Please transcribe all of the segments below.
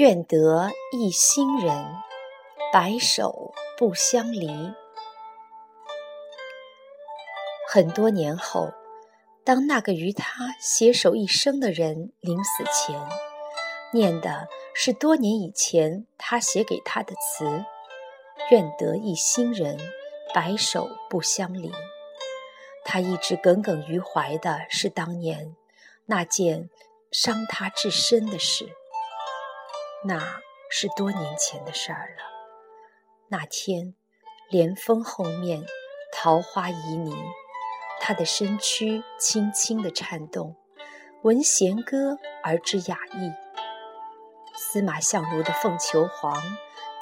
愿得一心人，白首不相离。很多年后，当那个与他携手一生的人临死前，念的是多年以前他写给他的词：“愿得一心人，白首不相离。”他一直耿耿于怀的是当年那件伤他至深的事。那是多年前的事儿了。那天，莲峰后面，桃花旖旎，他的身躯轻轻的颤动，闻弦歌而知雅意。司马相如的凤求凰，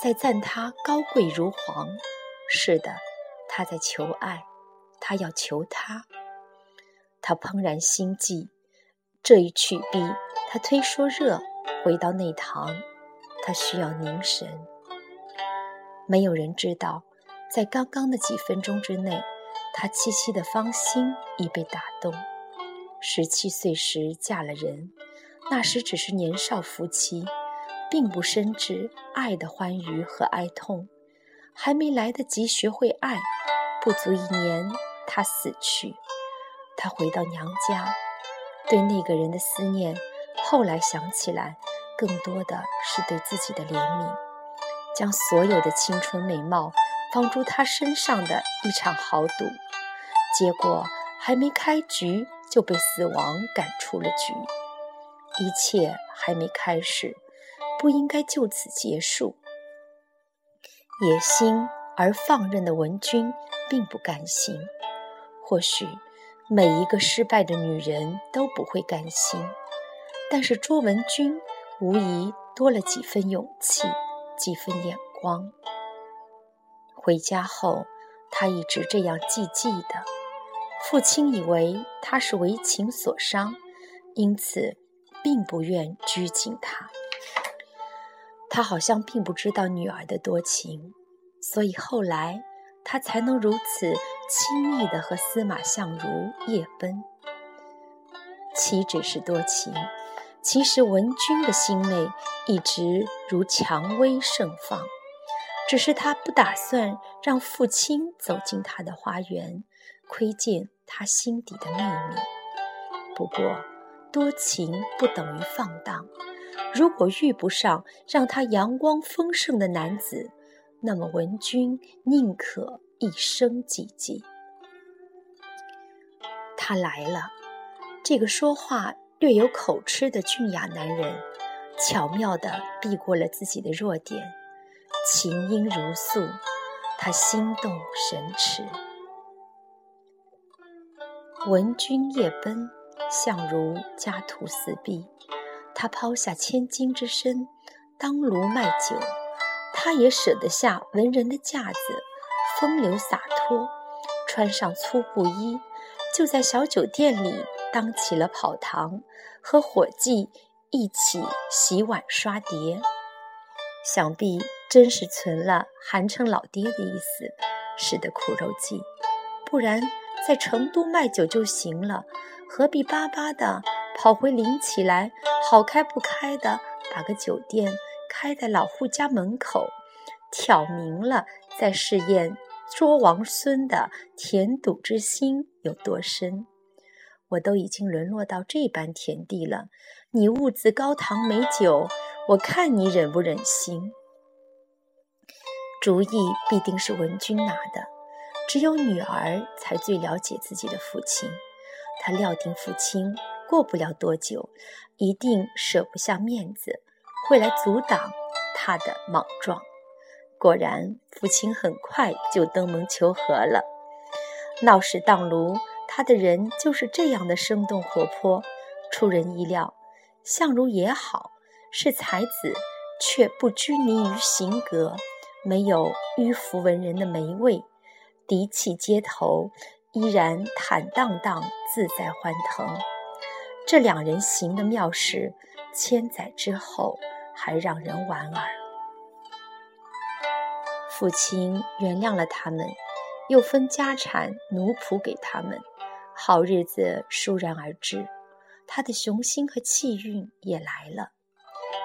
在赞他高贵如凰。是的，他在求爱，他要求她。他怦然心悸，这一曲毕，他推说热。回到内堂，他需要凝神。没有人知道，在刚刚的几分钟之内，他凄凄的芳心已被打动。十七岁时嫁了人，那时只是年少夫妻，并不深知爱的欢愉和哀痛，还没来得及学会爱，不足一年，他死去。他回到娘家，对那个人的思念。后来想起来，更多的是对自己的怜悯，将所有的青春美貌放诸他身上的一场豪赌，结果还没开局就被死亡赶出了局。一切还没开始，不应该就此结束。野心而放任的文君并不甘心，或许每一个失败的女人都不会甘心。但是卓文君无疑多了几分勇气，几分眼光。回家后，他一直这样寂寂的。父亲以为他是为情所伤，因此并不愿拘谨他。他好像并不知道女儿的多情，所以后来他才能如此轻易地和司马相如夜奔。岂止是多情？其实文君的心内一直如蔷薇盛放，只是他不打算让父亲走进他的花园，窥见他心底的秘密。不过，多情不等于放荡。如果遇不上让他阳光丰盛的男子，那么文君宁可一生寂寂。他来了，这个说话。略有口吃的俊雅男人，巧妙地避过了自己的弱点，琴音如诉，他心动神驰。闻君夜奔，相如家徒四壁，他抛下千金之身，当炉卖酒，他也舍得下文人的架子，风流洒脱，穿上粗布衣，就在小酒店里。当起了跑堂，和伙计一起洗碗刷碟，想必真是存了韩城老爹的意思，使得苦肉计。不然在成都卖酒就行了，何必巴巴的跑回临起来，好开不开的把个酒店开在老户家门口，挑明了再试验捉王孙的甜赌之心有多深。我都已经沦落到这般田地了，你兀自高堂美酒，我看你忍不忍心？主意必定是文君拿的，只有女儿才最了解自己的父亲。他料定父亲过不了多久，一定舍不下面子，会来阻挡他的莽撞。果然，父亲很快就登门求和了，闹市荡炉。他的人就是这样的生动活泼，出人意料。相如也好，是才子，却不拘泥于形格，没有迂腐文人的霉味，涤气街头，依然坦荡荡，自在欢腾。这两人行的妙事，千载之后还让人莞尔。父亲原谅了他们，又分家产奴仆给他们。好日子倏然而至，他的雄心和气运也来了。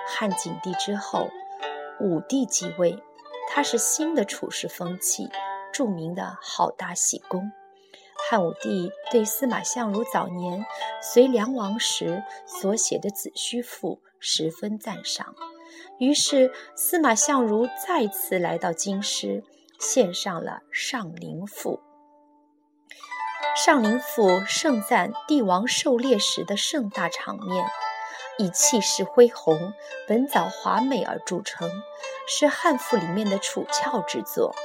汉景帝之后，武帝继位，他是新的处事风气，著名的好大喜功。汉武帝对司马相如早年随梁王时所写的《子虚赋》十分赞赏，于是司马相如再次来到京师，献上了《上林赋》。《上林赋》盛赞帝王狩猎时的盛大场面，以气势恢宏、文藻华美而著称，是汉赋里面的楚翘之作。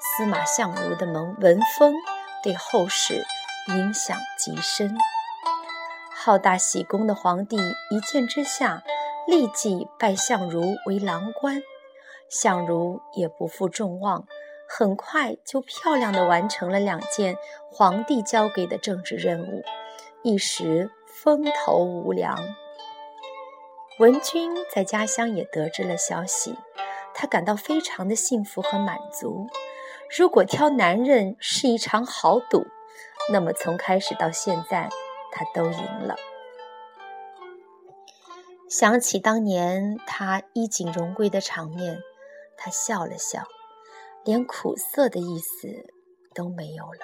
司马相如的文文风。对后世影响极深。好大喜功的皇帝一见之下，立即拜相如为郎官。相如也不负众望，很快就漂亮地完成了两件皇帝交给的政治任务，一时风头无两。文君在家乡也得知了消息，他感到非常的幸福和满足。如果挑男人是一场豪赌，那么从开始到现在，他都赢了。想起当年他衣锦荣归的场面，他笑了笑，连苦涩的意思都没有了。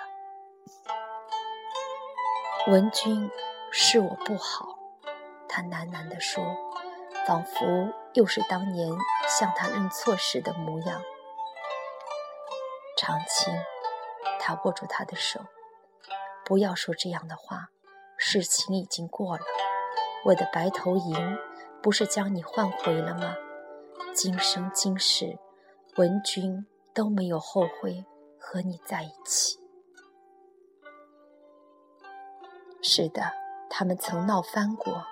文君是我不好，他喃喃地说，仿佛又是当年向他认错时的模样。长青，他握住他的手，不要说这样的话。事情已经过了，我的白头吟不是将你换回了吗？今生今世，文君都没有后悔和你在一起。是的，他们曾闹翻过。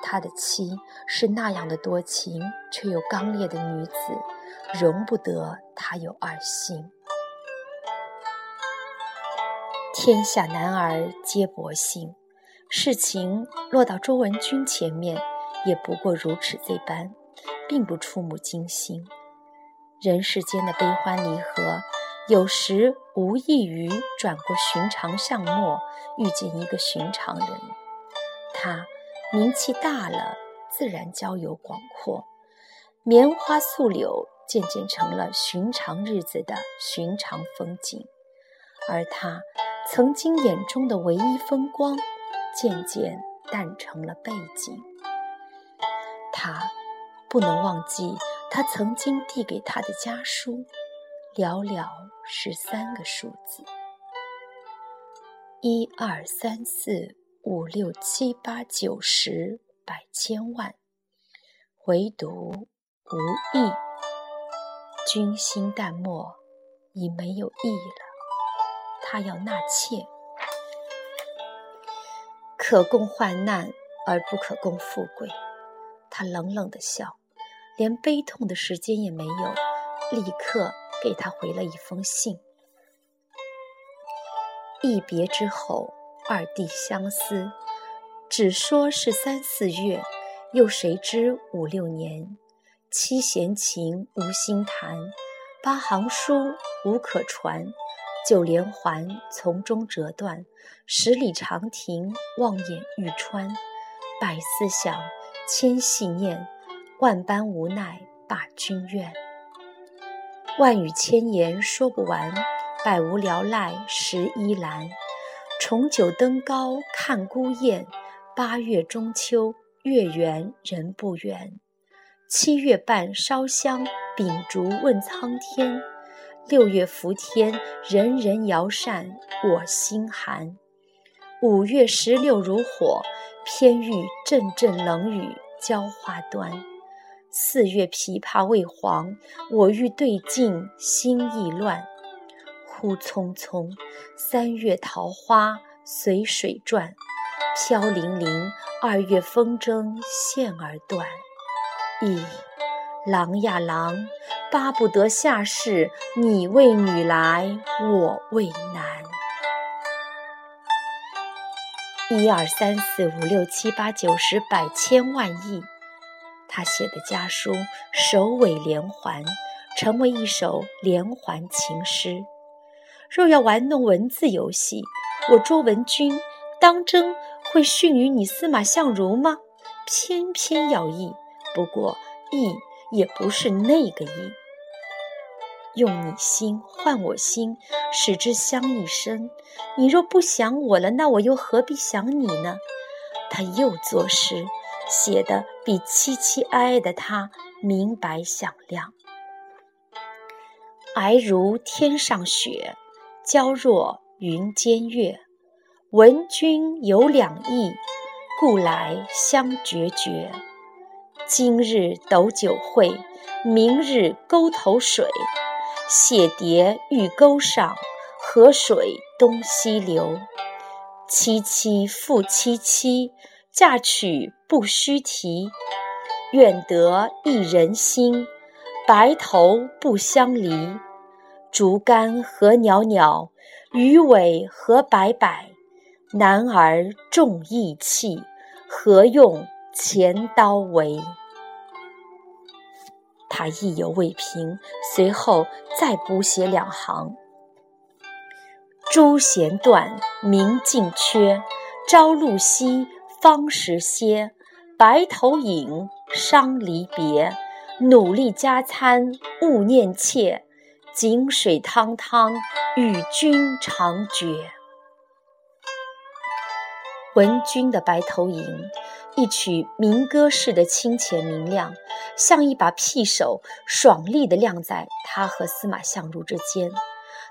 他的妻是那样的多情却又刚烈的女子，容不得他有二心。天下男儿皆薄幸，事情落到周文君前面，也不过如此这般，并不触目惊心。人世间的悲欢离合，有时无异于转过寻常巷陌，遇见一个寻常人。他名气大了，自然交友广阔，棉花素柳渐渐成了寻常日子的寻常风景，而他。曾经眼中的唯一风光，渐渐淡成了背景。他不能忘记他曾经递给他的家书，寥寥十三个数字：一二三四五六七八九十百千万，唯独无意。君心淡漠，已没有意义了。他要纳妾，可供患难而不可共富贵。他冷冷的笑，连悲痛的时间也没有，立刻给他回了一封信。一别之后，二弟相思，只说是三四月，又谁知五六年？七弦琴无心弹，八行书无可传。九连环从中折断，十里长亭望眼欲穿，百思想，千系念，万般无奈把君怨。万语千言说不完，百无聊赖拾依兰。重九登高看孤雁，八月中秋月圆人不圆。七月半烧香秉烛问苍天。六月伏天，人人摇扇我心寒；五月石榴如火，偏遇阵阵冷雨浇花端。四月枇杷未黄，我欲对镜心意乱。忽匆匆，三月桃花随水转，飘零零，二月风筝线儿断。咦，郎呀郎！巴不得下世你为女来，我为男。一二三四五六七八九十百千万亿，他写的家书首尾连环，成为一首连环情诗。若要玩弄文字游戏，我卓文君当真会逊于你司马相如吗？偏偏要意。不过意，也不是那个意。用你心换我心，使之相一生。你若不想我了，那我又何必想你呢？他又作诗，写的比凄凄哀哀的他明白响亮。皑如天上雪，娇若云间月。闻君有两意，故来相决绝。今日斗酒会，明日沟头水。谢蝶玉钩上，河水东西流。凄凄复凄凄，嫁娶不须啼。愿得一人心，白头不相离。竹竿何袅袅，鱼尾何摆摆。男儿重义气，何用钱刀为？他意犹未平，随后再补写两行：“朱弦断，明镜缺，朝露晞，方时歇。白头吟，伤离别。努力加餐，勿念妾。井水汤汤，与君长绝。”闻君的《白头吟》。一曲民歌式的清浅明亮，像一把匕首，爽利地亮在他和司马相如之间。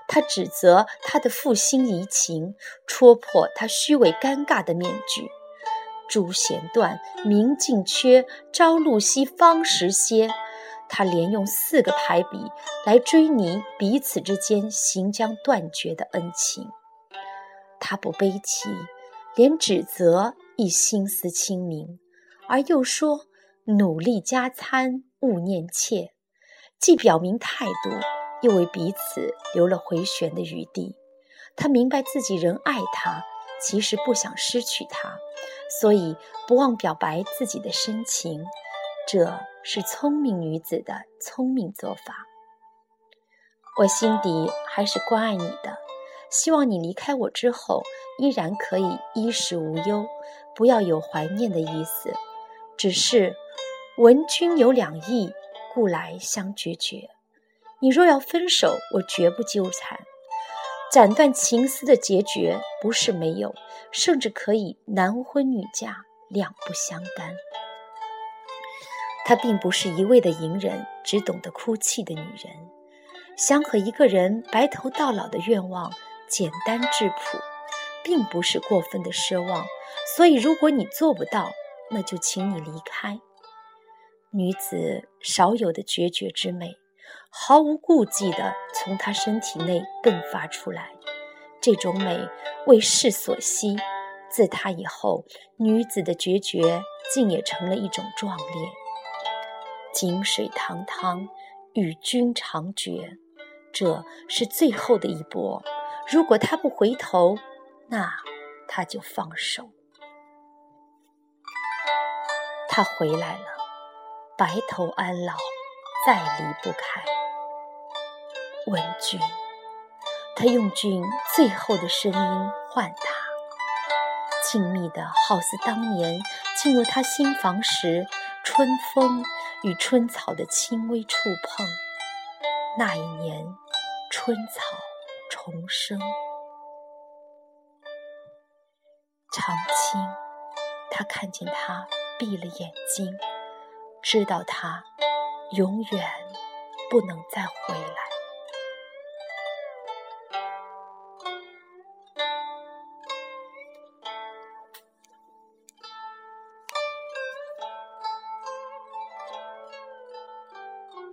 他指责他的负心移情，戳破他虚伪尴尬的面具。朱弦断，明镜缺，朝露晞，方时歇。他连用四个排比来追拟彼此之间行将断绝的恩情。他不悲戚，连指责。亦心思清明，而又说努力加餐，勿念妾，既表明态度，又为彼此留了回旋的余地。他明白自己仍爱他，其实不想失去他，所以不忘表白自己的深情。这是聪明女子的聪明做法。我心底还是关爱你的，希望你离开我之后，依然可以衣食无忧。不要有怀念的意思，只是闻君有两意，故来相决绝。你若要分手，我绝不纠缠。斩断情丝的结局不是没有，甚至可以男婚女嫁，两不相干。她并不是一味的隐忍，只懂得哭泣的女人。想和一个人白头到老的愿望，简单质朴。并不是过分的奢望，所以如果你做不到，那就请你离开。女子少有的决绝之美，毫无顾忌地从她身体内迸发出来，这种美为世所稀。自她以后，女子的决绝竟也成了一种壮烈。井水汤汤，与君长绝，这是最后的一搏。如果他不回头，那他就放手。他回来了，白头安老，再离不开。文君，他用尽最后的声音唤他，静谧的好似当年进入他心房时，春风与春草的轻微触碰。那一年，春草重生。长青，他看见他闭了眼睛，知道他永远不能再回来。